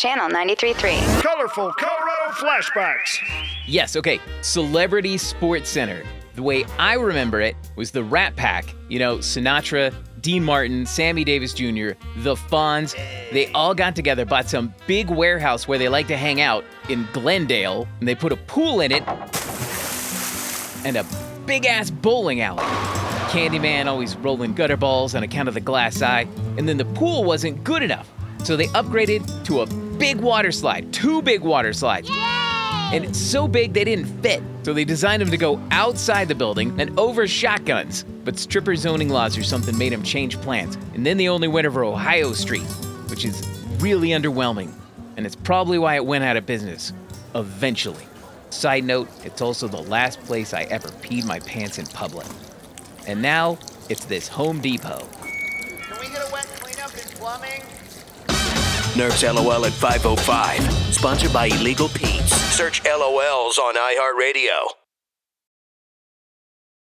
Channel 93.3. Colorful Colorado flashbacks. Yes, okay. Celebrity Sports Center. The way I remember it was the Rat Pack. You know, Sinatra, Dean Martin, Sammy Davis Jr., the Fonz. They all got together, bought some big warehouse where they like to hang out in Glendale, and they put a pool in it and a big ass bowling alley. Candyman always rolling gutter balls on account of the glass eye, and then the pool wasn't good enough. So they upgraded to a big water slide, two big water slides. And it's so big they didn't fit. So they designed them to go outside the building and over shotguns. But stripper zoning laws or something made them change plans. And then they only went over Ohio Street, which is really underwhelming. And it's probably why it went out of business. Eventually. Side note, it's also the last place I ever peed my pants in public. And now, it's this Home Depot. Can we get a wet cleanup in plumbing? Nerf's LOL at 505. Sponsored by Illegal Pete's. Search LOLs on iHeartRadio.